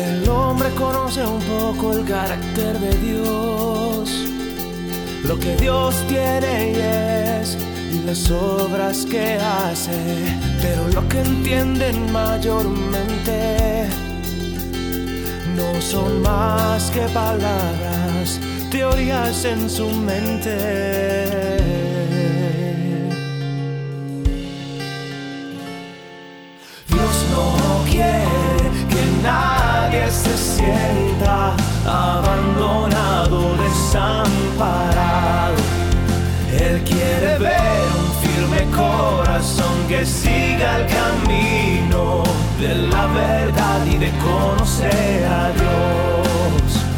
El hombre conoce un poco el carácter de Dios, lo que Dios tiene y es, y las obras que hace, pero lo que entienden mayormente no son más que palabras, teorías en su mente. Sienta abandonado, desamparado. Él quiere ver un firme corazón que siga el camino de la verdad y de conocer a Dios.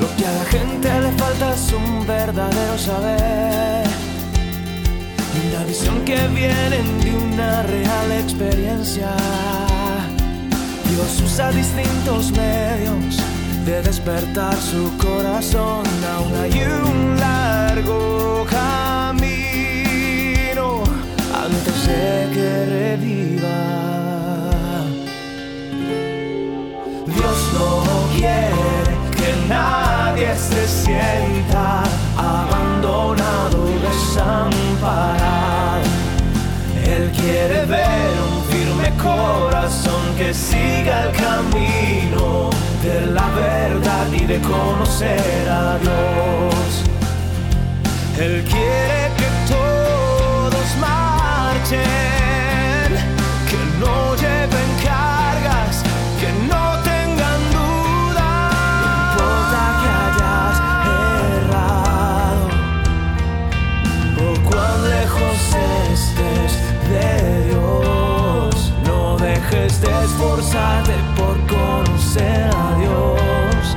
Lo que a la gente le falta es un verdadero saber. Una visión que viene de una real experiencia. Dios usa distintos medios de despertar su corazón. Aún hay un largo camino antes de que reviva. Dios no quiere se sienta abandonado, desamparado. Él quiere ver un firme corazón que siga el camino de la verdad y de conocer a Dios. Él quiere esforzarte por conocer a Dios.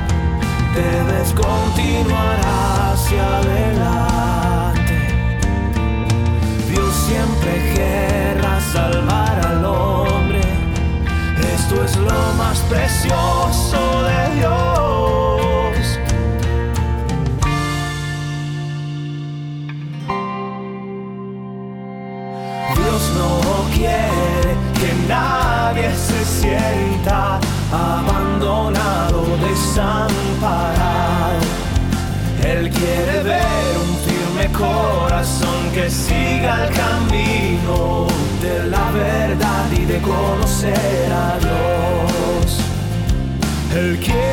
Debes continuar hacia adelante. Dios siempre querrá salvar al hombre. Esto es lo más precioso de Dios. Sienta abandonado, desamparado. Él quiere ver un firme corazón que siga el camino de la verdad y de conocer a Dios. Él quiere